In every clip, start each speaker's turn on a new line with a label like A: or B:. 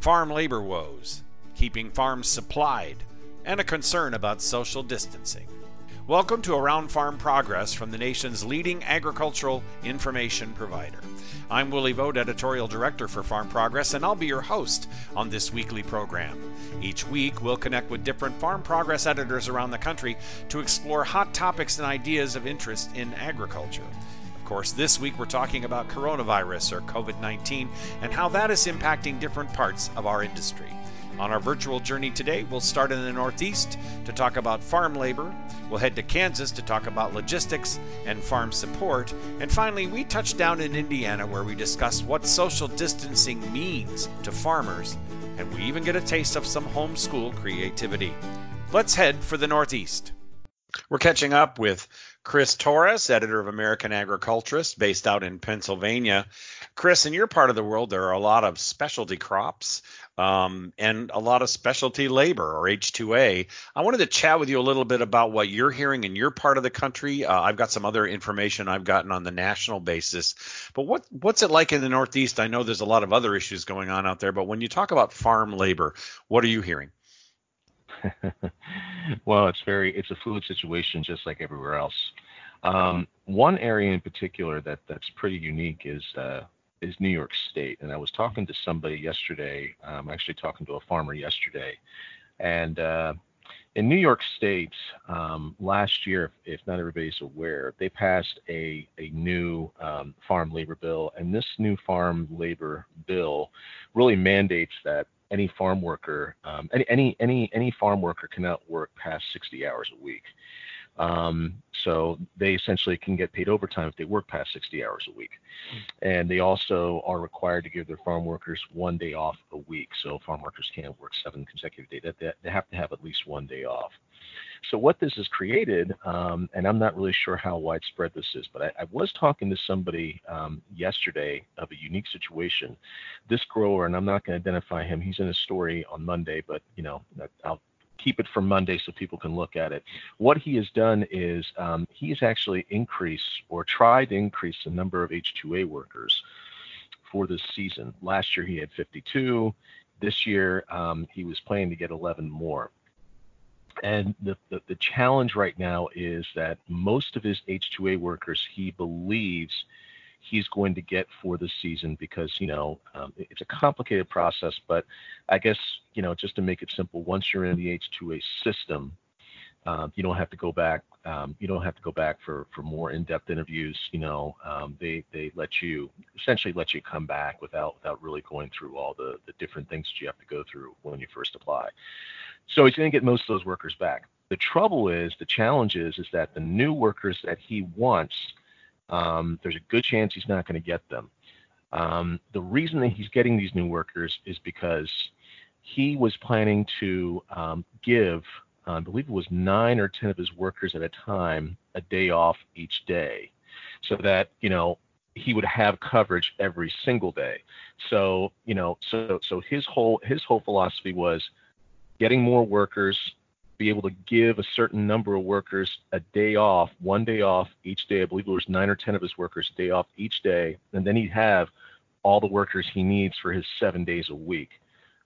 A: farm labor woes, keeping farms supplied, and a concern about social distancing. Welcome to Around Farm Progress from the nation's leading agricultural information provider. I'm Willie Vogt, Editorial Director for Farm Progress, and I'll be your host on this weekly program. Each week, we'll connect with different Farm Progress editors around the country to explore hot topics and ideas of interest in agriculture. Course, this week we're talking about coronavirus or COVID 19 and how that is impacting different parts of our industry. On our virtual journey today, we'll start in the Northeast to talk about farm labor. We'll head to Kansas to talk about logistics and farm support. And finally, we touch down in Indiana where we discuss what social distancing means to farmers. And we even get a taste of some homeschool creativity. Let's head for the Northeast. We're catching up with Chris Torres, editor of American Agriculturist, based out in Pennsylvania. Chris, in your part of the world, there are a lot of specialty crops um, and a lot of specialty labor or H2A. I wanted to chat with you a little bit about what you're hearing in your part of the country. Uh, I've got some other information I've gotten on the national basis, but what what's it like in the Northeast? I know there's a lot of other issues going on out there, but when you talk about farm labor, what are you hearing?
B: well, it's very it's a fluid situation, just like everywhere else. Um, one area in particular that that's pretty unique is uh, is New York State. And I was talking to somebody yesterday. I'm um, actually talking to a farmer yesterday, and uh, in New York State um, last year, if not everybody's aware, they passed a a new um, farm labor bill, and this new farm labor bill really mandates that any farm worker, um, any any any any farm worker cannot work past 60 hours a week. Um, so they essentially can get paid overtime if they work past 60 hours a week. And they also are required to give their farm workers one day off a week. So farm workers can't work seven consecutive days. They have to have at least one day off. So what this has created, um, and I'm not really sure how widespread this is, but I, I was talking to somebody um, yesterday of a unique situation. This grower, and I'm not going to identify him. He's in a story on Monday, but you know, I'll keep it for Monday so people can look at it. What he has done is um, he has actually increased or tried to increase the number of H2A workers for this season. Last year he had 52. This year um, he was planning to get 11 more. And the, the, the challenge right now is that most of his H2A workers he believes he's going to get for the season because you know um, it's a complicated process but i guess you know just to make it simple once you're in the h2a system um, you don't have to go back um, you don't have to go back for for more in-depth interviews you know um, they they let you essentially let you come back without without really going through all the the different things that you have to go through when you first apply. So he's going to get most of those workers back. The trouble is the challenge is is that the new workers that he wants um, there's a good chance he's not going to get them. Um, the reason that he's getting these new workers is because he was planning to um, give, uh, I believe it was nine or 10 of his workers at a time, a day off each day so that, you know, he would have coverage every single day. So, you know, so, so his whole, his whole philosophy was getting more workers, be able to give a certain number of workers a day off, one day off each day. I believe it was nine or 10 of his workers a day off each day. And then he'd have all the workers he needs for his seven days a week.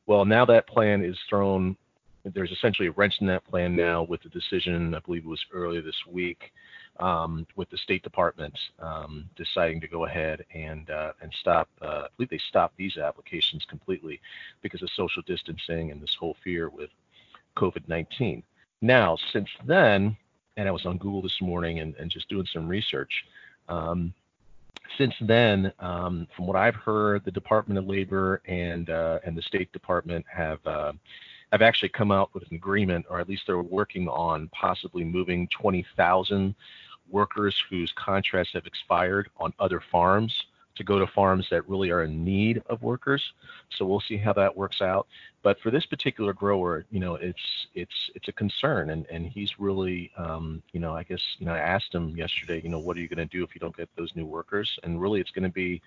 B: Well, now that plan is thrown, there's essentially a wrench in that plan now with the decision, I believe it was earlier this week, um, with the State Department um, deciding to go ahead and uh, and stop. Uh, I believe they stopped these applications completely because of social distancing and this whole fear with COVID 19. Now, since then, and I was on Google this morning and, and just doing some research. Um, since then, um, from what I've heard, the Department of Labor and uh, and the State Department have uh, have actually come out with an agreement, or at least they're working on possibly moving 20,000 workers whose contracts have expired on other farms to go to farms that really are in need of workers. So we'll see how that works out. But for this particular grower, you know, it's it's it's a concern, and and he's really, um, you know, I guess you know, I asked him yesterday, you know, what are you going to do if you don't get those new workers? And really, it's going to be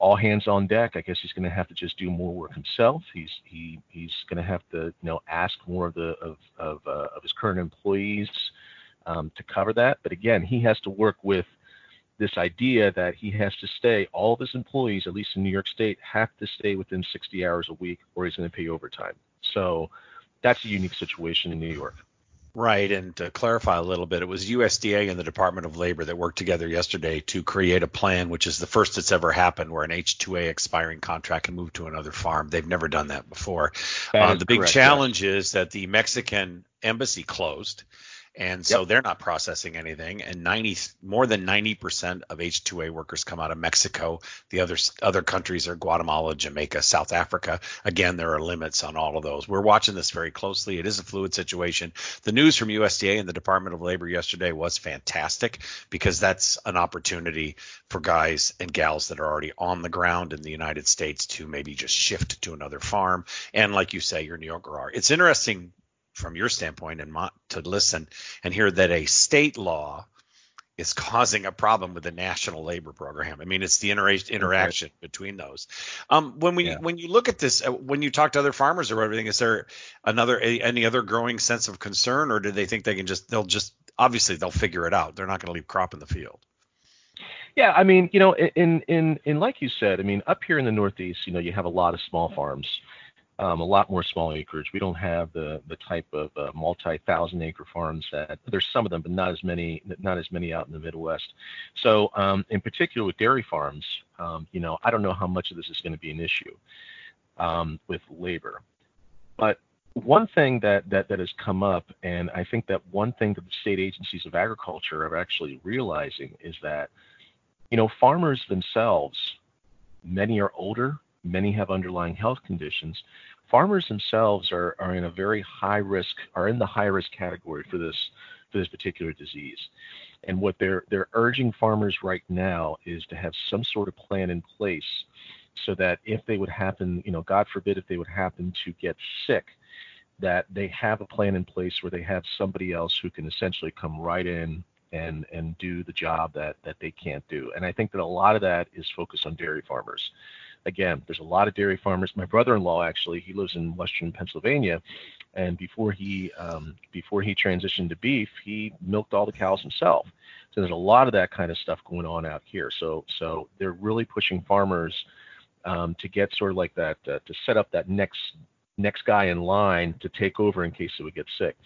B: all hands on deck. I guess he's going to have to just do more work himself. He's he he's going to have to you know ask more of the of of, uh, of his current employees um, to cover that. But again, he has to work with this idea that he has to stay, all of his employees, at least in New York State, have to stay within 60 hours a week or he's going to pay overtime. So that's a unique situation in New York.
A: Right. And to clarify a little bit, it was USDA and the Department of Labor that worked together yesterday to create a plan, which is the first that's ever happened where an H2A expiring contract can move to another farm. They've never done that before. That uh, the big correct, challenge is that the Mexican embassy closed and so yep. they're not processing anything. And 90 more than 90 percent of H2A workers come out of Mexico. The other other countries are Guatemala, Jamaica, South Africa. Again, there are limits on all of those. We're watching this very closely. It is a fluid situation. The news from USDA and the Department of Labor yesterday was fantastic because that's an opportunity for guys and gals that are already on the ground in the United States to maybe just shift to another farm. And like you say, your New Yorker are. It's interesting from your standpoint and to listen and hear that a state law is causing a problem with the national labor program. I mean, it's the inter- interaction right. between those. Um, when we yeah. when you look at this, uh, when you talk to other farmers or everything, is there another a, any other growing sense of concern, or do they think they can just they'll just obviously they'll figure it out? They're not going to leave crop in the field.
B: Yeah, I mean, you know, in in in like you said, I mean, up here in the Northeast, you know, you have a lot of small farms um, a lot more small acreage. We don't have the the type of uh, multi-thousand acre farms that there's some of them, but not as many not as many out in the Midwest. So um, in particular with dairy farms, um, you know, I don't know how much of this is going to be an issue um, with labor, but one thing that, that that has come up, and I think that one thing that the state agencies of agriculture are actually realizing is that, you know, farmers themselves, many are older, many have underlying health conditions, farmers themselves are, are in a very high risk, are in the high risk category for this for this particular disease. And what they're they're urging farmers right now is to have some sort of plan in place so that if they would happen, you know, God forbid if they would happen to get sick, that they have a plan in place where they have somebody else who can essentially come right in and and do the job that that they can't do. And I think that a lot of that is focused on dairy farmers again, there's a lot of dairy farmers. My brother-in-law actually, he lives in Western Pennsylvania, and before he um, before he transitioned to beef, he milked all the cows himself. So there's a lot of that kind of stuff going on out here. So so they're really pushing farmers um, to get sort of like that uh, to set up that next next guy in line to take over in case they would get sick.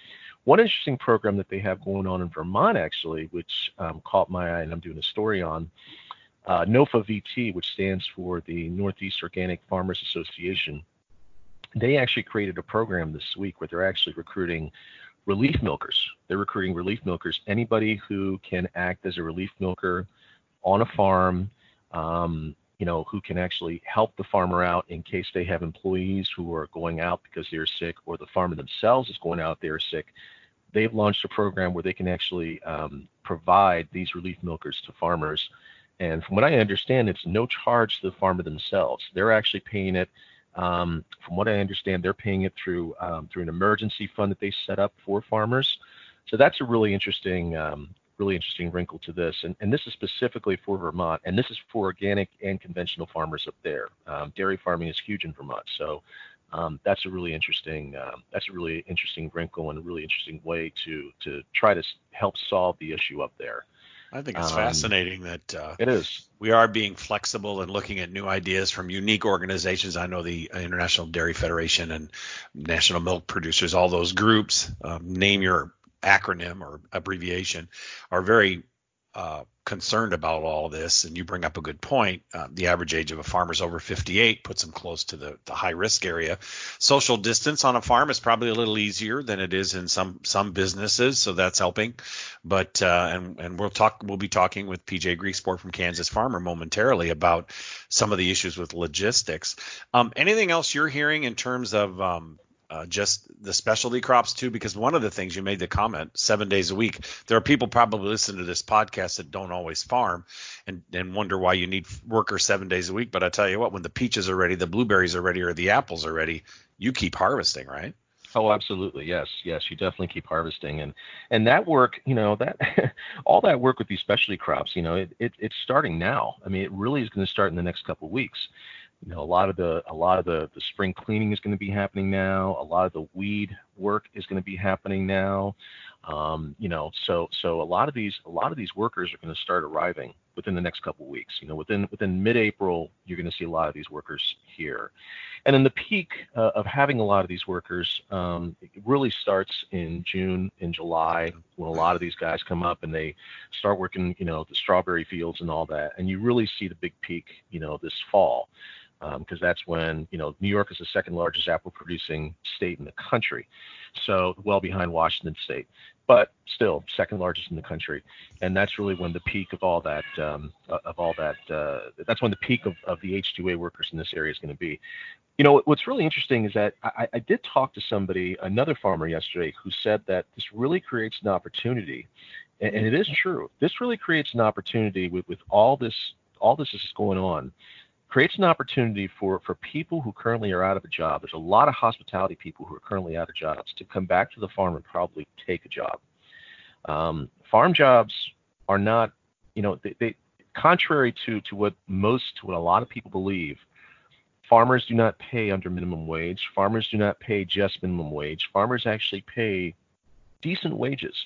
B: One interesting program that they have going on in Vermont, actually, which um, caught my eye, and I'm doing a story on, uh, NOFA VT, which stands for the Northeast Organic Farmers Association, they actually created a program this week where they're actually recruiting relief milkers. They're recruiting relief milkers, anybody who can act as a relief milker on a farm, um, you know, who can actually help the farmer out in case they have employees who are going out because they're sick or the farmer themselves is going out they're sick. They've launched a program where they can actually um, provide these relief milkers to farmers and from what I understand, it's no charge to the farmer themselves. They're actually paying it. Um, from what I understand, they're paying it through um, through an emergency fund that they set up for farmers. So that's a really interesting, um, really interesting wrinkle to this. And, and this is specifically for Vermont, and this is for organic and conventional farmers up there. Um, dairy farming is huge in Vermont, so um, that's a really interesting um, that's a really interesting wrinkle and a really interesting way to to try to help solve the issue up there.
A: I think it's um, fascinating that
B: uh, it is.
A: We are being flexible and looking at new ideas from unique organizations. I know the International Dairy Federation and National Milk Producers, all those groups, um, name your acronym or abbreviation, are very uh, concerned about all this, and you bring up a good point. Uh, the average age of a farmer is over 58, puts them close to the, the high risk area. Social distance on a farm is probably a little easier than it is in some some businesses, so that's helping. But uh, and and we'll talk we'll be talking with PJ Griekspoor from Kansas Farmer momentarily about some of the issues with logistics. Um, anything else you're hearing in terms of um, uh, just the specialty crops too because one of the things you made the comment seven days a week there are people probably listening to this podcast that don't always farm and, and wonder why you need workers seven days a week but i tell you what when the peaches are ready the blueberries are ready or the apples are ready you keep harvesting right
B: Oh, absolutely. Yes, yes. You definitely keep harvesting, and and that work, you know, that all that work with these specialty crops, you know, it, it it's starting now. I mean, it really is going to start in the next couple of weeks you know, a lot of the a lot of the, the spring cleaning is going to be happening now. A lot of the weed work is going to be happening now. Um, you know, so so a lot of these a lot of these workers are going to start arriving within the next couple weeks. You know, within within mid-April, you're going to see a lot of these workers here, and then the peak uh, of having a lot of these workers um, really starts in June and July when a lot of these guys come up and they start working, you know, the strawberry fields and all that, and you really see the big peak, you know, this fall because um, that's when you know New York is the second largest apple producing state in the country, so well behind Washington State, but still second largest in the country, and that's really when the peak of all that um, of all that uh, that's when the peak of, of the H2A workers in this area is going to be. You know what's really interesting is that I, I did talk to somebody, another farmer yesterday, who said that this really creates an opportunity, and, and it is true. This really creates an opportunity with with all this all this is going on creates an opportunity for, for people who currently are out of a job. There's a lot of hospitality people who are currently out of jobs to come back to the farm and probably take a job. Um, farm jobs are not, you know, they, they contrary to, to what most, to what a lot of people believe, farmers do not pay under minimum wage. Farmers do not pay just minimum wage. Farmers actually pay decent wages.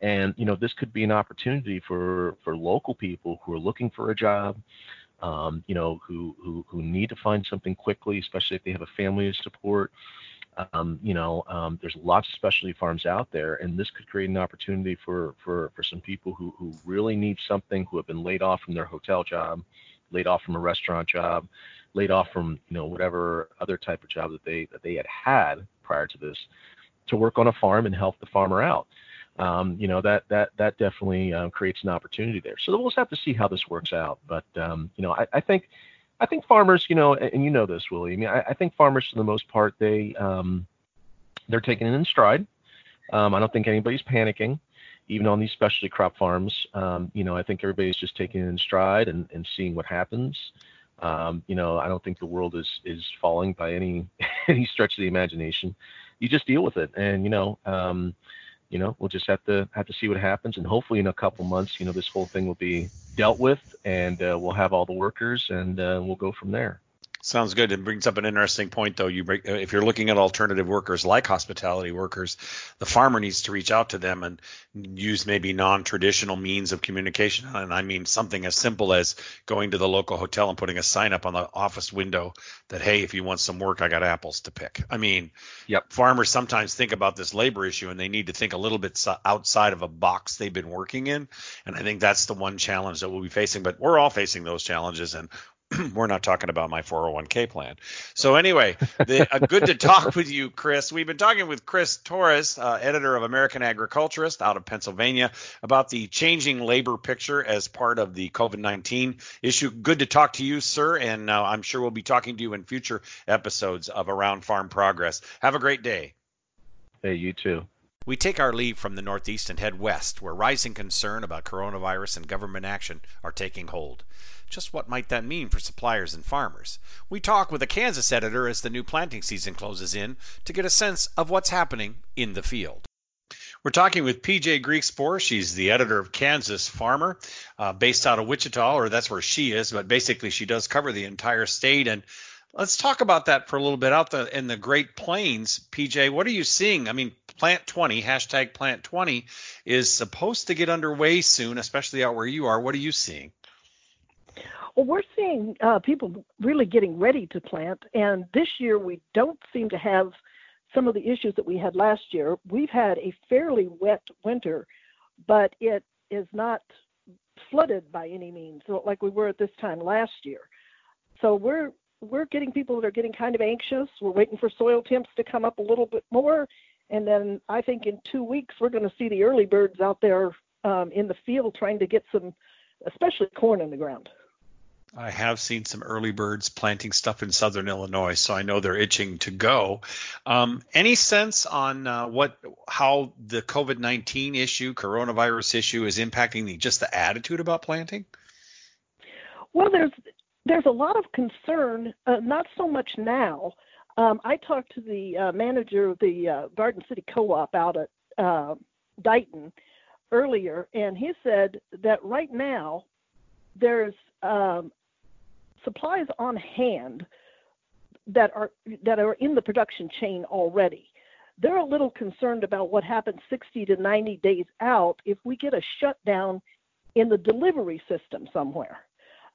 B: And you know, this could be an opportunity for for local people who are looking for a job, um, you know, who, who, who need to find something quickly, especially if they have a family to support. Um, you know, um, there's lots of specialty farms out there, and this could create an opportunity for, for, for some people who, who really need something, who have been laid off from their hotel job, laid off from a restaurant job, laid off from, you know, whatever other type of job that they, that they had had prior to this, to work on a farm and help the farmer out um, you know that that that definitely um, creates an opportunity there. So we'll just have to see how this works out. But um, you know, I, I, think I think farmers, you know, and you know this, Willie. I mean, I, I think farmers for the most part they um, they're taking it in stride. Um, I don't think anybody's panicking, even on these specialty crop farms. Um, you know, I think everybody's just taking it in stride and, and seeing what happens. you know, I don't think the world is is falling by any any stretch of the imagination. You just deal with it, and you know you know, we'll just have to have to see what happens, and hopefully in a couple months, you know, this whole thing will be dealt with, and uh, we'll have all the workers, and uh, we'll go from there.
A: Sounds good. It brings up an interesting point, though. You break, if you're looking at alternative workers like hospitality workers, the farmer needs to reach out to them and use maybe non-traditional means of communication. And I mean something as simple as going to the local hotel and putting a sign up on the office window that, hey, if you want some work, I got apples to pick. I mean,
B: yep.
A: farmers sometimes think about this labor issue and they need to think a little bit outside of a box they've been working in. And I think that's the one challenge that we'll be facing. But we're all facing those challenges, and we're not talking about my 401k plan. So anyway, the, uh, good to talk with you, Chris. We've been talking with Chris Torres, uh, editor of American Agriculturist out of Pennsylvania, about the changing labor picture as part of the COVID-19 issue. Good to talk to you, sir, and uh, I'm sure we'll be talking to you in future episodes of Around Farm Progress. Have a great day.
B: Hey, you too.
A: We take our leave from the Northeast and head west, where rising concern about coronavirus and government action are taking hold. Just what might that mean for suppliers and farmers? We talk with a Kansas editor as the new planting season closes in to get a sense of what's happening in the field. We're talking with PJ Griekspoor. She's the editor of Kansas Farmer, uh, based out of Wichita, or that's where she is, but basically she does cover the entire state. And let's talk about that for a little bit out the, in the Great Plains. PJ, what are you seeing? I mean, Plant 20, hashtag Plant 20, is supposed to get underway soon, especially out where you are. What are you seeing?
C: Well, we're seeing uh, people really getting ready to plant, and this year we don't seem to have some of the issues that we had last year. We've had a fairly wet winter, but it is not flooded by any means, like we were at this time last year. So we're we're getting people that are getting kind of anxious. We're waiting for soil temps to come up a little bit more, and then I think in two weeks we're going to see the early birds out there um, in the field trying to get some, especially corn in the ground.
A: I have seen some early birds planting stuff in southern Illinois, so I know they're itching to go. Um, any sense on uh, what how the COVID nineteen issue, coronavirus issue, is impacting the just the attitude about planting?
C: Well, there's there's a lot of concern, uh, not so much now. Um, I talked to the uh, manager of the uh, Garden City Co-op out at uh, Dighton earlier, and he said that right now there's um, supplies on hand that are that are in the production chain already. they're a little concerned about what happens 60 to 90 days out if we get a shutdown in the delivery system somewhere,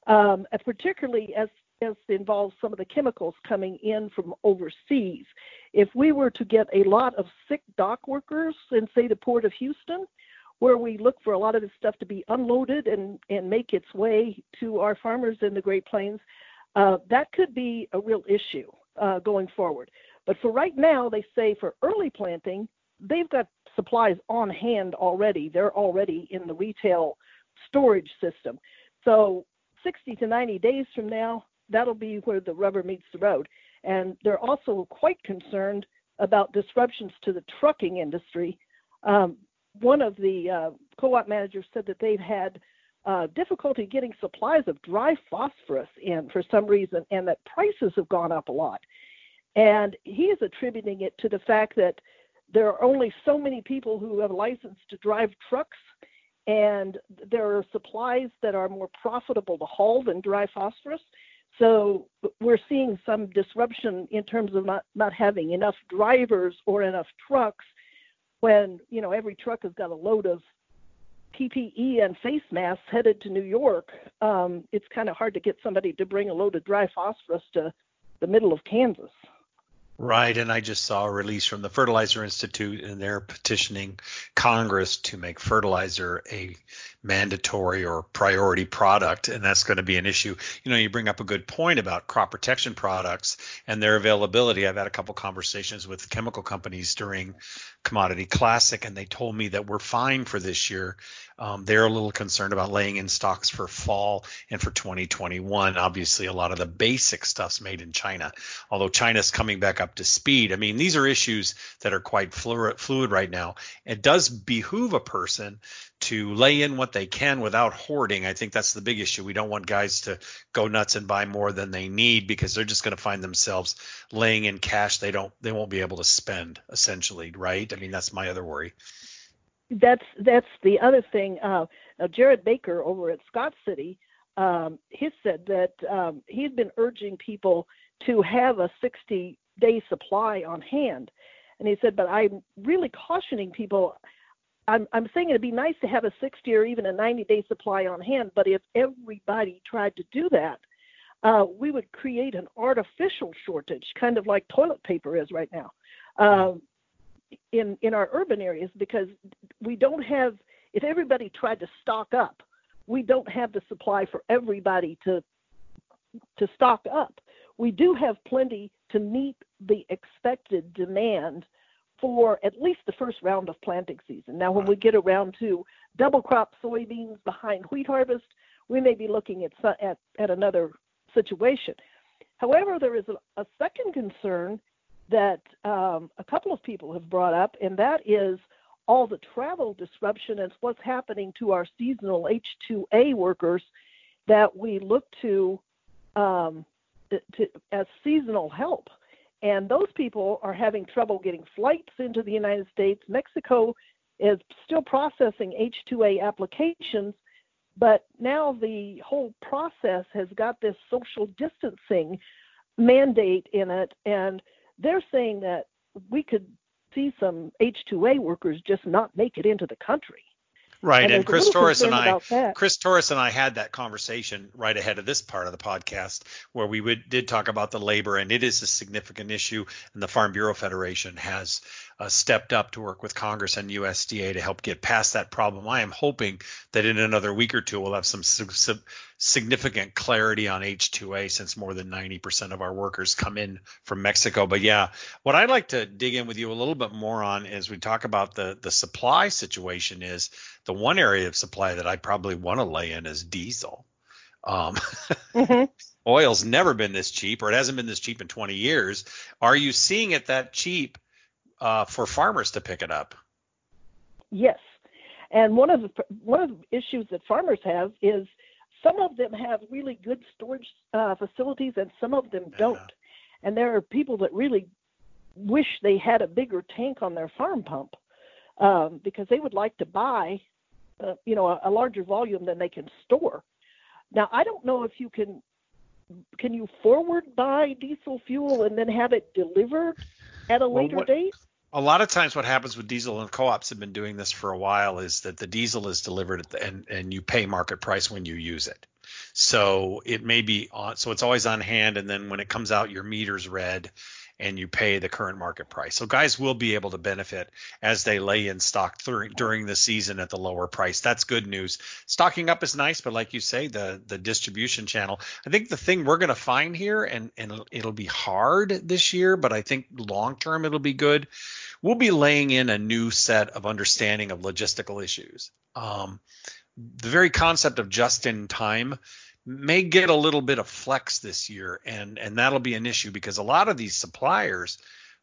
C: um, particularly as as involves some of the chemicals coming in from overseas. If we were to get a lot of sick dock workers in, say, the port of Houston, where we look for a lot of this stuff to be unloaded and, and make its way to our farmers in the Great Plains, uh, that could be a real issue uh, going forward. But for right now, they say for early planting, they've got supplies on hand already. They're already in the retail storage system. So 60 to 90 days from now, that'll be where the rubber meets the road. And they're also quite concerned about disruptions to the trucking industry. Um, one of the uh, co-op managers said that they've had uh, difficulty getting supplies of dry phosphorus in for some reason, and that prices have gone up a lot. And he is attributing it to the fact that there are only so many people who have license to drive trucks, and there are supplies that are more profitable to haul than dry phosphorus. So we're seeing some disruption in terms of not, not having enough drivers or enough trucks when, you know, every truck has got a load of PPE and face masks headed to New York. Um, it's kind of hard to get somebody to bring a load of dry phosphorus to the middle of Kansas.
A: Right, and I just saw a release from the Fertilizer Institute, and they're petitioning Congress to make fertilizer a mandatory or priority product, and that's going to be an issue. You know, you bring up a good point about crop protection products and their availability. I've had a couple conversations with chemical companies during Commodity Classic, and they told me that we're fine for this year. Um, they're a little concerned about laying in stocks for fall and for 2021. Obviously, a lot of the basic stuff's made in China, although China's coming back up to speed. I mean, these are issues that are quite fluid right now. It does behoove a person to lay in what they can without hoarding. I think that's the big issue. We don't want guys to go nuts and buy more than they need because they're just going to find themselves laying in cash they don't they won't be able to spend essentially, right? I mean, that's my other worry.
C: That's that's the other thing. Uh, Jared Baker over at Scott City, um, he said that um, he's been urging people to have a 60 day supply on hand. And he said, but I'm really cautioning people I'm, I'm saying it'd be nice to have a 60 or even a 90 day supply on hand, but if everybody tried to do that, uh, we would create an artificial shortage, kind of like toilet paper is right now, uh, in in our urban areas, because we don't have. If everybody tried to stock up, we don't have the supply for everybody to to stock up. We do have plenty to meet the expected demand for at least the first round of planting season. Now, when we get around to double crop soybeans behind wheat harvest, we may be looking at, at, at another situation. However, there is a, a second concern that um, a couple of people have brought up, and that is all the travel disruption and what's happening to our seasonal H2A workers that we look to, um, to as seasonal help and those people are having trouble getting flights into the United States. Mexico is still processing H2A applications, but now the whole process has got this social distancing mandate in it, and they're saying that we could see some H2A workers just not make it into the country.
A: Right, and, and Chris Torres and I, Chris Torres and I had that conversation right ahead of this part of the podcast, where we would, did talk about the labor, and it is a significant issue, and the Farm Bureau Federation has uh, stepped up to work with Congress and USDA to help get past that problem. I am hoping that in another week or two we'll have some su- significant clarity on H2A since more than 90% of our workers come in from Mexico. But yeah, what I'd like to dig in with you a little bit more on as we talk about the the supply situation is the one area of supply that I probably want to lay in is diesel. Um, mm-hmm. Oil's never been this cheap, or it hasn't been this cheap in 20 years. Are you seeing it that cheap uh, for farmers to pick it up?
C: Yes, and one of the one of the issues that farmers have is some of them have really good storage uh, facilities, and some of them don't. Yeah. And there are people that really wish they had a bigger tank on their farm pump um, because they would like to buy, uh, you know, a, a larger volume than they can store. Now, I don't know if you can can you forward buy diesel fuel and then have it delivered at a well, later
A: what,
C: date?
A: A lot of times what happens with diesel and co-ops have been doing this for a while is that the diesel is delivered the, and and you pay market price when you use it so it may be on so it's always on hand and then when it comes out your meter's read and you pay the current market price. So guys will be able to benefit as they lay in stock during the season at the lower price. That's good news. Stocking up is nice, but like you say, the the distribution channel. I think the thing we're going to find here, and and it'll be hard this year, but I think long term it'll be good. We'll be laying in a new set of understanding of logistical issues. Um, the very concept of just in time may get a little bit of flex this year and and that'll be an issue because a lot of these suppliers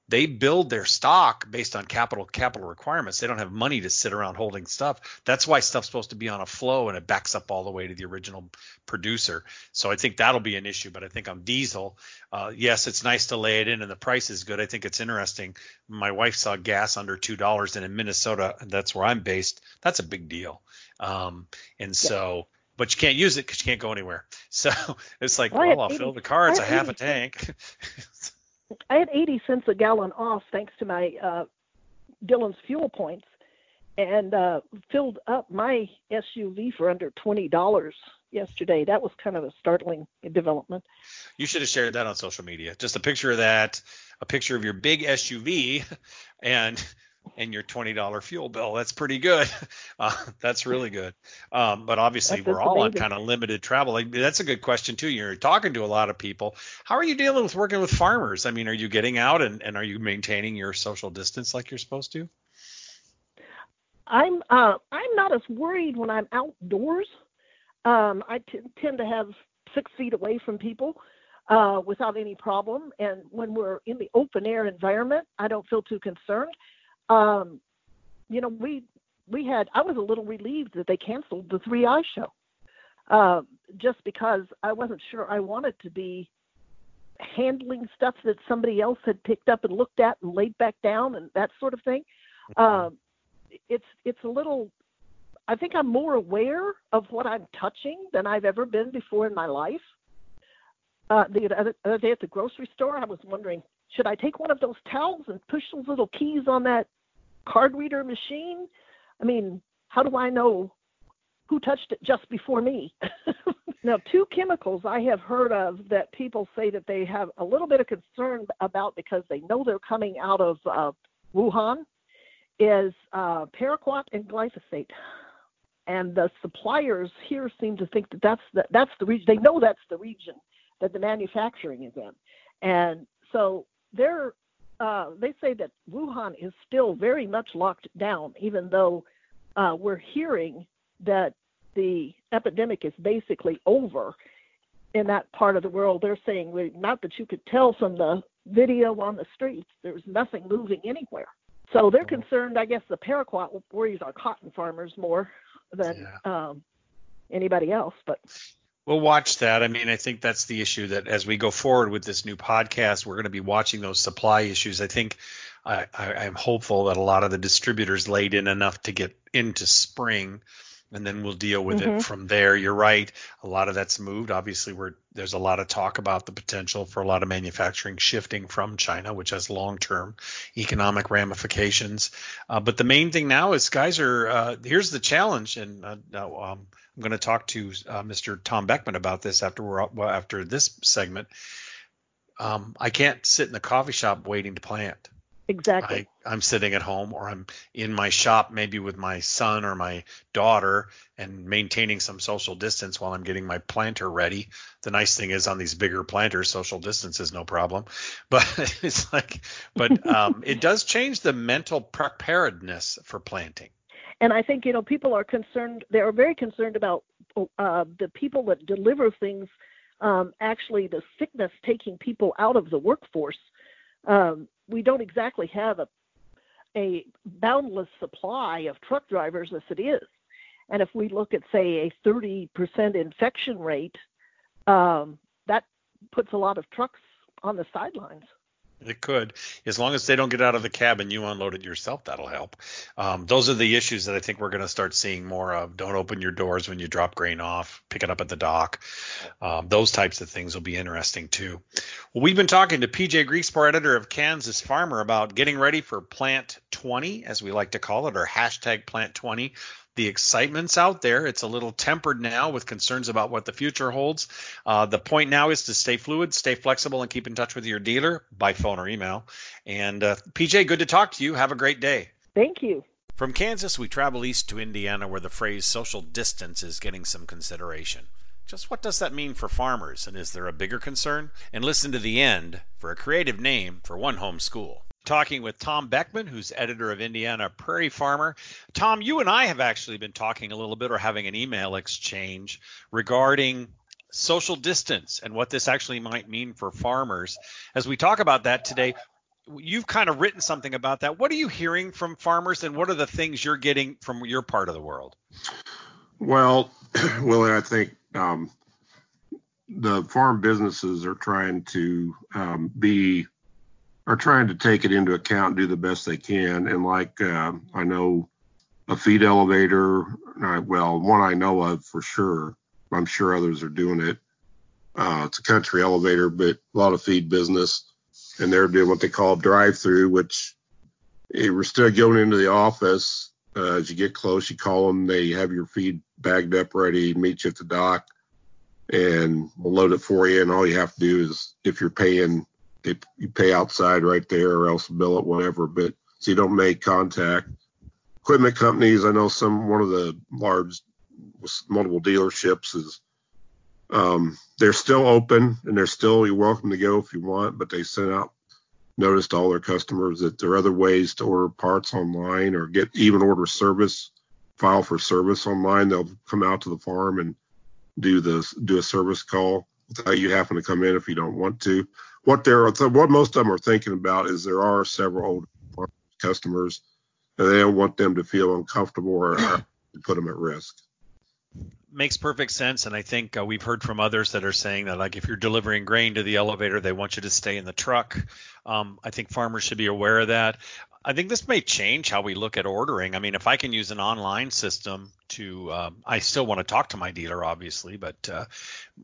A: they build their stock based on capital capital requirements they don't have money to sit around holding stuff that's why stuff's supposed to be on a flow and it backs up all the way to the original producer so i think that'll be an issue but i think on diesel uh, yes it's nice to lay it in and the price is good i think it's interesting my wife saw gas under two dollars and in minnesota that's where i'm based that's a big deal um, and so but you can't use it because you can't go anywhere. So it's like, well, I'll 80, fill the car. It's a half a tank.
C: I had 80 cents a gallon off thanks to my uh, fuel points, and uh, filled up my SUV for under twenty dollars yesterday. That was kind of a startling development.
A: You should have shared that on social media. Just a picture of that, a picture of your big SUV, and and your $20 fuel bill. That's pretty good. Uh, that's really good. Um, but obviously, that's we're all on kind of limited travel. Like, that's a good question, too. You're talking to a lot of people. How are you dealing with working with farmers? I mean, are you getting out and, and are you maintaining your social distance like you're supposed to?
C: I'm uh, I'm not as worried when I'm outdoors. Um, I t- tend to have six feet away from people uh, without any problem. And when we're in the open air environment, I don't feel too concerned um, you know, we we had I was a little relieved that they canceled the 3i show, uh, just because I wasn't sure I wanted to be handling stuff that somebody else had picked up and looked at and laid back down and that sort of thing. Um, it's it's a little. I think I'm more aware of what I'm touching than I've ever been before in my life. Uh, the other day at the grocery store, I was wondering, should I take one of those towels and push those little keys on that card reader machine? I mean, how do I know who touched it just before me? now, two chemicals I have heard of that people say that they have a little bit of concern about because they know they're coming out of uh, Wuhan is uh, paraquat and glyphosate. And the suppliers here seem to think that that's the, that's the region. They know that's the region that the manufacturing is in, and so they're uh, they say that Wuhan is still very much locked down, even though uh, we're hearing that the epidemic is basically over in that part of the world. They're saying, not that you could tell from the video on the streets, there's nothing moving anywhere. So they're concerned. I guess the paraquat worries our cotton farmers more than yeah. um, anybody else. But
A: We'll watch that. I mean, I think that's the issue that as we go forward with this new podcast, we're going to be watching those supply issues. I think I, am hopeful that a lot of the distributors laid in enough to get into spring, and then we'll deal with mm-hmm. it from there. You're right. A lot of that's moved. Obviously, we're there's a lot of talk about the potential for a lot of manufacturing shifting from China, which has long-term economic ramifications. Uh, but the main thing now is guys are uh, here's the challenge, and uh, um, I'm going to talk to uh, Mr. Tom Bechman about this after we're well, after this segment. Um, I can't sit in the coffee shop waiting to plant.
C: Exactly.
A: I, am sitting at home or I'm in my shop, maybe with my son or my daughter, and maintaining some social distance while I'm getting my planter ready. The nice thing is on these bigger planters, social distance is no problem. But it's like, but um, it does change the mental preparedness for planting
C: and I think you know people are concerned. They are very concerned about uh, the people that deliver things. Um, actually, the sickness taking people out of the workforce. Um, we don't exactly have a a boundless supply of truck drivers as it is. And if we look at, say, a 30% infection rate, um, that puts a lot of trucks on the sidelines.
A: It could, as long as they don't get out of the cab and you unload it yourself. That'll help. Um, those are the issues that I think we're going to start seeing more of. Don't open your doors when you drop grain off. Pick it up at the dock. Um, those types of things will be interesting too. Well, we've been talking to PJ Griekspoor, editor of Kansas Farmer, about getting ready for Plant 20, as we like to call it, or hashtag Plant 20 the excitement's out there. It's a little tempered now with concerns about what the future holds. Uh, the point now is to stay fluid, stay flexible, and keep in touch with your dealer by phone or email. And uh, PJ, good to talk to you. Have a great day.
C: Thank you.
A: From Kansas, we travel east to Indiana, where the phrase social distance is getting some consideration. Just what does that mean for farmers, and is there a bigger concern? And listen to the end for a creative name for one home school talking with Tom Bechman, who's editor of Indiana Prairie Farmer. Tom, you and I have actually been talking a little bit or having an email exchange regarding social distance and what this actually might mean for farmers. As we talk about that today, you've kind of written something about that. What are you hearing from farmers and what are the things you're getting from your part of the world?
D: Well, Willie, I think um, the farm businesses are trying to um, be are trying to take it into account and do the best they can. And like uh, I know a feed elevator, well, one I know of for sure. I'm sure others are doing it. Uh, it's a country elevator, but a lot of feed business, and they're doing what they call drive-through, which we're still going into the office. Uh, as you get close, you call them. They have your feed bagged up, ready, meet you at the dock, and we'll load it for you. And all you have to do is, if you're paying they, you pay outside right there or else bill it whatever but so you don't make contact. Equipment companies i know some one of the large multiple dealerships is um, they're still open and they're still you're welcome to go if you want but they sent out notice to all their customers that there are other ways to order parts online or get even order service file for service online. They'll come out to the farm and do the do a service call without you having to come in if you don't want to what they're what most of them are thinking about is there are several old customers and they don't want them to feel uncomfortable or put them at risk.
A: Makes perfect sense. And i think uh, we've heard from others that are saying that like if you're delivering grain to the elevator they want you to stay in the truck. Um, i think farmers should be aware of that I think this may change how we look at ordering. I mean, if I can use an online system to, um, I still want to talk to my dealer, obviously, but uh,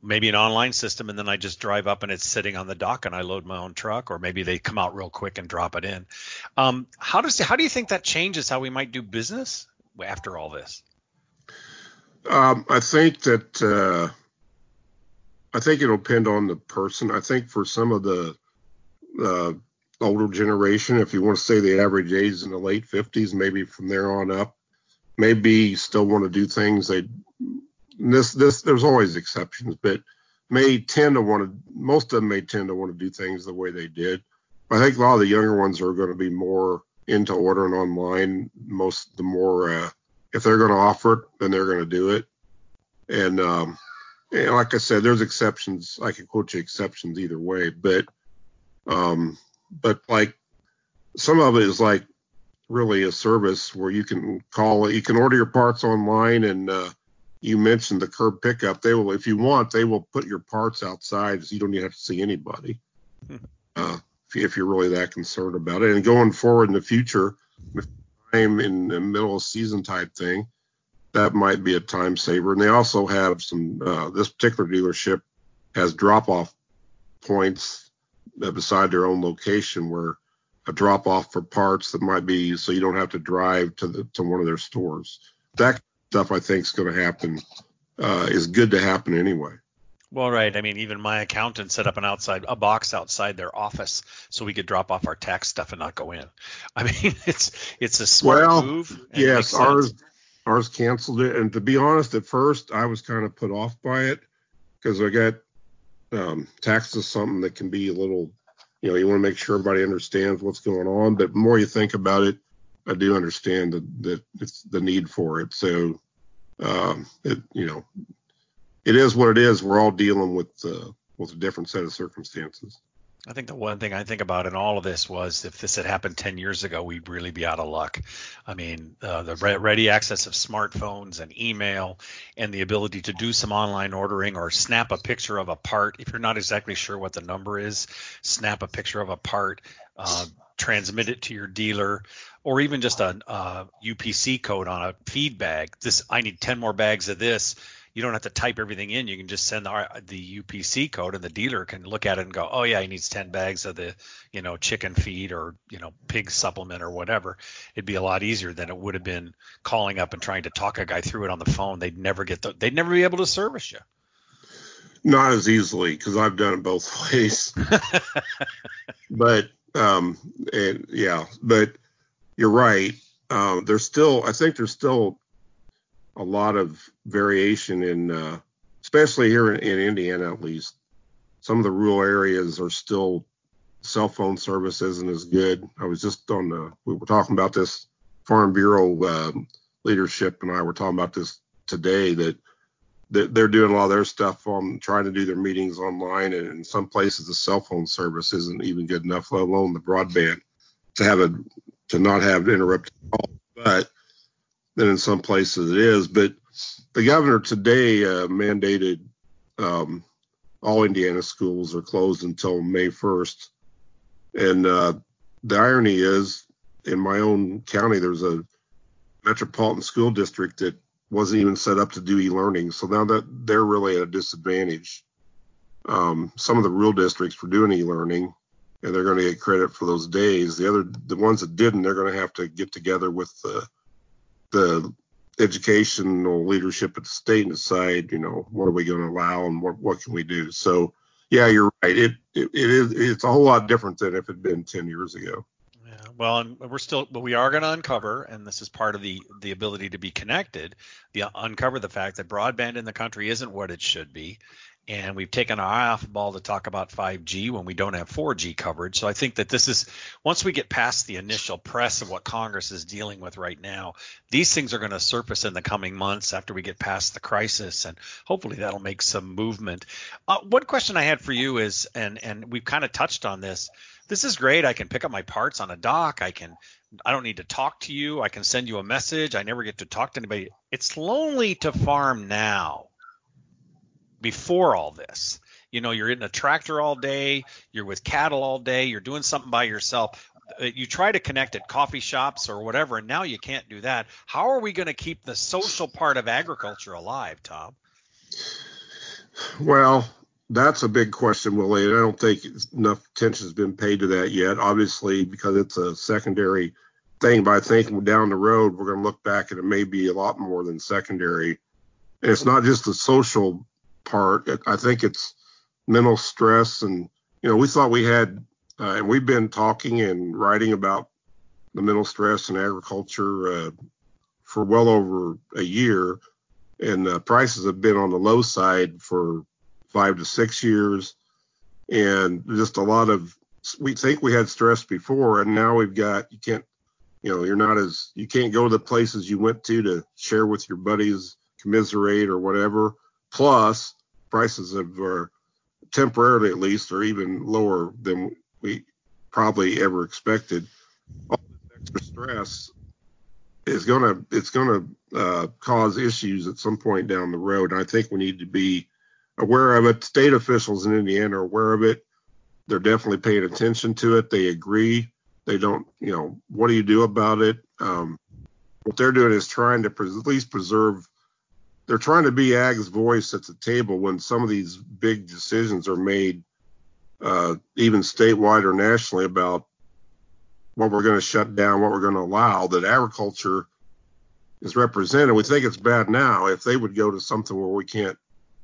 A: maybe an online system, and then I just drive up and it's sitting on the dock, and I load my own truck, or maybe they come out real quick and drop it in. Um, how does how do you think that changes how we might do business after all this?
D: Um, I think that uh, I think it'll depend on the person. I think for some of the uh, older generation, if you want to say the average age is in the late 50s, maybe from there on up, maybe still want to do things they this this there's always exceptions, but may tend to want to most of them may tend to want to do things the way they did. I think a lot of the younger ones are going to be more into ordering online. Most the more uh, if they're going to offer it, then they're going to do it. And, um, and like I said, there's exceptions. I can quote you exceptions either way, but um, but like some of it is like really a service where you can call you can order your parts online and uh, you mentioned the curb pickup. They will if you want they will put your parts outside so you don't even have to see anybody hmm. uh, if, if, you're really that concerned about it. And going forward in the future if I'm in the middle of season type thing that might be a time saver. And they also have some uh, this particular dealership has drop off points beside their own location where a drop off for parts that might be so you don't have to drive to the to one of their stores. That stuff I think is going to happen uh, is good to happen anyway.
A: Well, right. I mean, even my accountant set up an outside a box outside their office so we could drop off our tax stuff and not go in. I mean, it's it's a smart
D: well,
A: move.
D: Yes, ours ours canceled it, and to be honest, at first I was kind of put off by it because I got um, tax is something that can be a little, you know, you want to make sure everybody understands what's going on. But the more you think about it, I do understand that, that it's the need for it. So, um, it, you know, it is what it is. We're all dealing with uh, with a different set of circumstances.
A: I think the one thing I think about in all of this was if this had happened 10 years ago, we'd really be out of luck. I mean, uh, the ready access of smartphones and email and the ability to do some online ordering or snap a picture of a part. If you're not exactly sure what the number is, snap a picture of a part, uh, transmit it to your dealer, or even just a, a UPC code on a feed bag. This I need 10 more bags of this you don't have to type everything in. You can just send the, the UPC code, and the dealer can look at it and go, "Oh yeah, he needs 10 bags of the, you know, chicken feed or you know, pig supplement or whatever." It'd be a lot easier than it would have been calling up and trying to talk a guy through it on the phone. They'd never get the, they'd never be able to service you.
D: Not as easily because I've done it both ways. but um, and yeah, but you're right. Uh, there's still, I think there's still a lot of variation in, uh, especially here in, in, Indiana at least. Some of the rural areas are still cell phone service isn't as good. I was just on the we were talking about this Farm Bureau uh, leadership and I were talking about this today that they're doing a lot of their stuff on trying to do their meetings online and in some places the cell phone service isn't even good enough let alone the broadband to have a to not have interrupted call but than in some places it is. But the governor today uh, mandated um, all Indiana schools are closed until May 1st. And uh, the irony is, in my own county, there's a metropolitan school district that wasn't even set up to do e-learning. So now that they're really at a disadvantage. Um, some of the rural districts were doing e-learning, and they're going to get credit for those days. The other, the ones that didn't, they're going to have to get together with the the educational leadership at the state and decide, you know, what are we going to allow and what what can we do. So, yeah, you're right. It it, it is it's a whole lot different than if it had been 10 years ago.
A: Yeah, well, and we're still, but we are going to uncover, and this is part of the the ability to be connected. The uncover the fact that broadband in the country isn't what it should be, and we've taken our eye off the ball to talk about 5G when we don't have 4G coverage. So I think that this is once we get past the initial press of what Congress is dealing with right now, these things are going to surface in the coming months after we get past the crisis, and hopefully that'll make some movement. Uh, one question I had for you is, and and we've kind of touched on this. This is great. I can pick up my parts on a dock. I can I don't need to talk to you. I can send you a message. I never get to talk to anybody. It's lonely to farm now before all this. You know, you're in a tractor all day, you're with cattle all day, you're doing something by yourself. Uh, you try to connect at coffee shops or whatever, and now you can't do that. How are we going to keep the social part of agriculture alive, Tom?
D: Well, that's a big question, Willie. and I don't think enough attention has been paid to that yet. Obviously, because it's a secondary thing. But I think down the road, we're going to look back and it may be a lot more than secondary. And it's not just the social part. I think it's mental stress, and you know, we thought we had, uh, and we've been talking and writing about the mental stress in agriculture uh, for well over a year, and uh, prices have been on the low side for five to six years, and just a lot of. We think we had stress before, and now we've got you can't you know you're not as you can't go to the places you went to to share with your buddies commiserate or whatever plus prices have are temporarily at least are even lower than we probably ever expected. All this extra stress is going to it's to uh, cause issues at some point down the road. And i think we need to be aware of it. State officials in indiana are aware of it. They're definitely paying attention to it. They agree. They don't you know what do you do about it? Um, what they're doing is trying to at least preserve they're trying to be ag's voice at the table when some of these big decisions are made, uh, even statewide or nationally, about what we're going to shut down, what we're going to allow. That agriculture is represented. We think it's bad now. If they would go to something where we can't,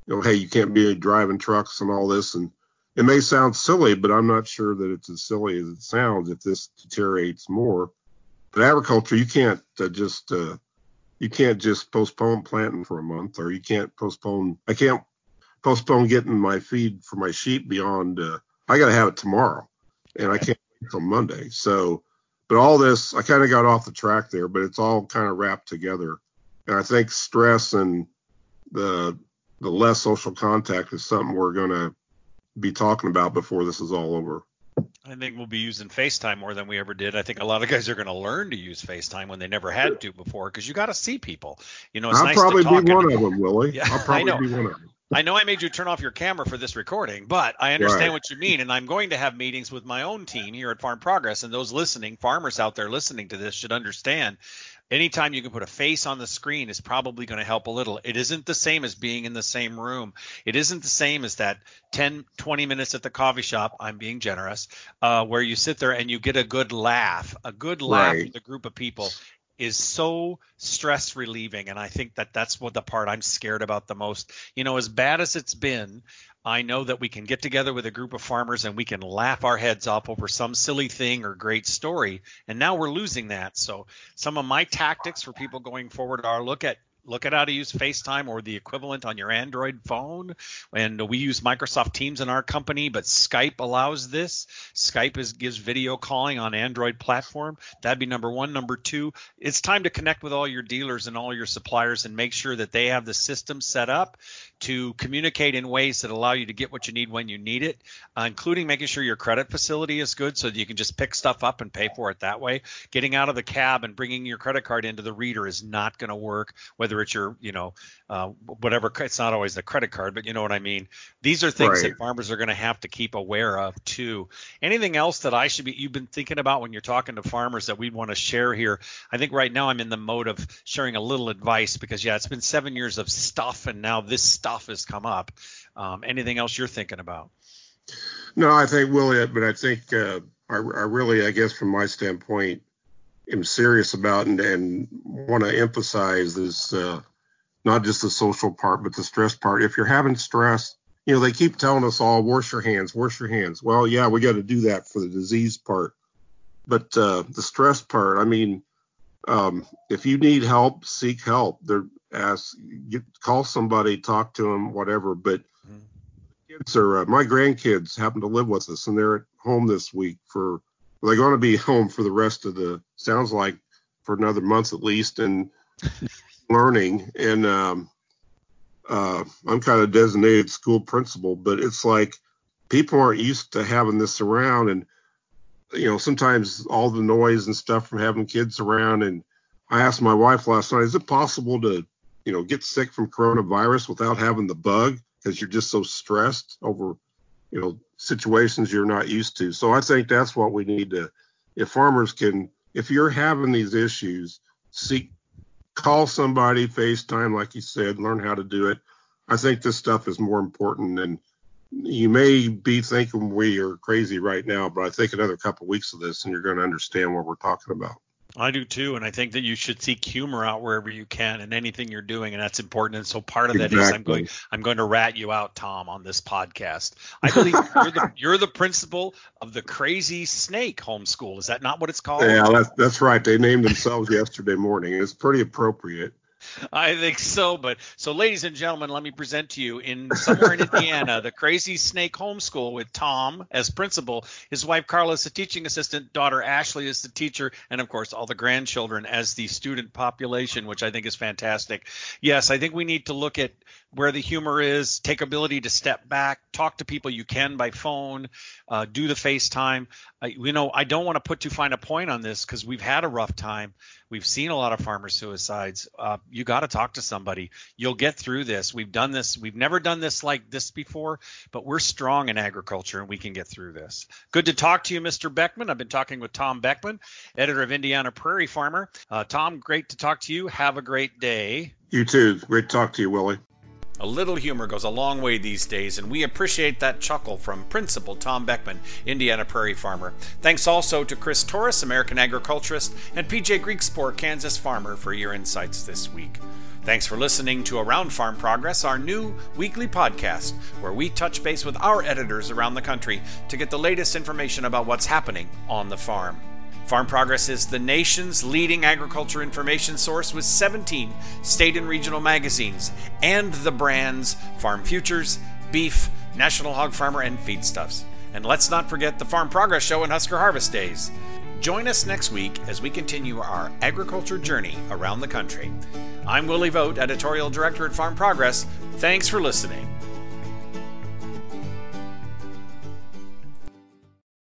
D: you know, hey, you can't be driving trucks and all this, and it may sound silly, but I'm not sure that it's as silly as it sounds if this deteriorates more. But agriculture, you can't uh, just uh, you can't just postpone planting for a month or you can't postpone i can't postpone getting my feed for my sheep beyond uh, i got to have it tomorrow and i can't wait until monday. So but all this i kind of got off the track there but it's all kind of wrapped together. And i think stress and the the less social contact is something we're going to be talking about before this is all over
A: I think we'll be using FaceTime more than we ever did. I think a lot of guys are going to learn to use FaceTime when they never had to before because you got to see people. You know, it's
D: I'll
A: nice
D: probably
A: to talk.
D: be
A: and-
D: of them, Willie.
A: Yeah,
D: I'll
A: I
D: probably
A: know.
D: be one of them.
A: I know I made you turn off your camera for this recording, but I understand
D: Right.
A: what you mean, and I'm going to have meetings with my own team here at Farm Progress, and those listening, farmers out there listening to this, should understand. Anytime you can put a face on the screen is probably going to help a little. It isn't the same as being in the same room. It isn't the same as that 10, 20 minutes at the coffee shop. I'm being generous, uh, where you sit there and you get a good laugh. A good laugh
D: Right.
A: with a group of people is so stress relieving and i think that that's what the part i'm scared about the most you know as bad as it's been i know that we can get together with a group of farmers and we can laugh our heads off over some silly thing or great story and now we're losing that so some of my tactics for people going forward are look at look at how to use FaceTime or the equivalent on your Android phone. And we use Microsoft Teams in our company, but Skype allows this. Skype is, gives video calling on Android platform. That'd be number one. Number two, it's time to connect with all your dealers and all your suppliers and make sure that they have the system set up to communicate in ways that allow you to get what you need when you need it, uh, including making sure your credit facility is good so that you can just pick stuff up and pay for it that way. Getting out of the cab and bringing your credit card into the reader is not going to work, whether it's your, you know, uh, whatever. It's not always the credit card, but you know what I mean. These are things
D: Right.
A: that farmers are going to have to keep aware of too. Anything else that I should be you've been thinking about when you're talking to farmers that we want to share here? I think right now I'm in the mode of sharing a little advice because yeah, it's been seven years of stuff and now this stuff has come up. Um, anything else you're thinking about?
D: No, I think Willie, but I think uh, I, I really, I guess, from my standpoint, am serious about and, and want to emphasize this, uh, not just the social part, but the stress part. If you're having stress, you know, they keep telling us all, wash your hands, wash your hands. Well, yeah, we got to do that for the disease part, but uh, the stress part, I mean, um, if you need help, seek help. There, ask, get, call somebody, talk to them, whatever. But kids are uh, my grandkids happen to live with us and they're at home this week for they're going to be home for the rest of the sounds like for another month at least and learning and um uh i'm kind of designated school principal but it's like people aren't used to having this around and you know sometimes all the noise and stuff from having kids around and i asked my wife last night is it possible to you know get sick from coronavirus without having the bug because you're just so stressed over you know situations you're not used to. So i think that's what we need to if farmers can if you're having these issues seek call somebody facetime like you said learn how to do it. I think this stuff is more important and you may be thinking we are crazy right now but i think another couple weeks of this and you're going to understand what we're talking about
A: I do too, and I think that you should seek humor out wherever you can in anything you're doing, and that's important. And so part of that is I'm going I'm going to rat you out, Tom, on this podcast. I believe you're the you're the principal of the Crazy Snake Homeschool. Is that not what it's called?
D: yeah that's, that's right they named themselves yesterday morning it's pretty appropriate
A: I think so, but so ladies and gentlemen, let me present to you in somewhere in Indiana, the Crazy Snake Homeschool with Tom as principal, his wife Carla is the teaching assistant, daughter Ashley is the teacher, and of course all the grandchildren as the student population, which I think is fantastic. Yes, I think we need to look at where the humor is, take ability to step back, talk to people you can by phone, uh, do the FaceTime. You know, I don't want to put too fine a point on this because we've had a rough time. We've seen a lot of farmer suicides. Uh, you got to talk to somebody. You'll get through this. We've done this. We've never done this like this before, but we're strong in agriculture and we can get through this. Good to talk to you, Mr. Bechman. I've been talking with Tom Bechman, editor of Indiana Prairie Farmer. Uh, Tom, great to talk to you. Have a great day.
D: you too great to talk to you willie
A: A little humor goes a long way these days, and we appreciate that chuckle from Principal Tom Bechman, Indiana Prairie Farmer. Thanks also to Chris Torres, American agriculturist, and PJ Griekspoor, Kansas farmer, for your insights this week. Thanks for listening to Around Farm Progress, our new weekly podcast, where we touch base with our editors around the country to get the latest information about what's happening on the farm. Farm Progress is the nation's leading agriculture information source with 17 state and regional magazines and the brands Farm Futures, Beef, National Hog Farmer, and Feedstuffs. And let's not forget the Farm Progress Show and Husker Harvest Days. Join us next week as we continue our agriculture journey around the country. I'm Willie Vogt, Editorial Director at Farm Progress. Thanks for listening.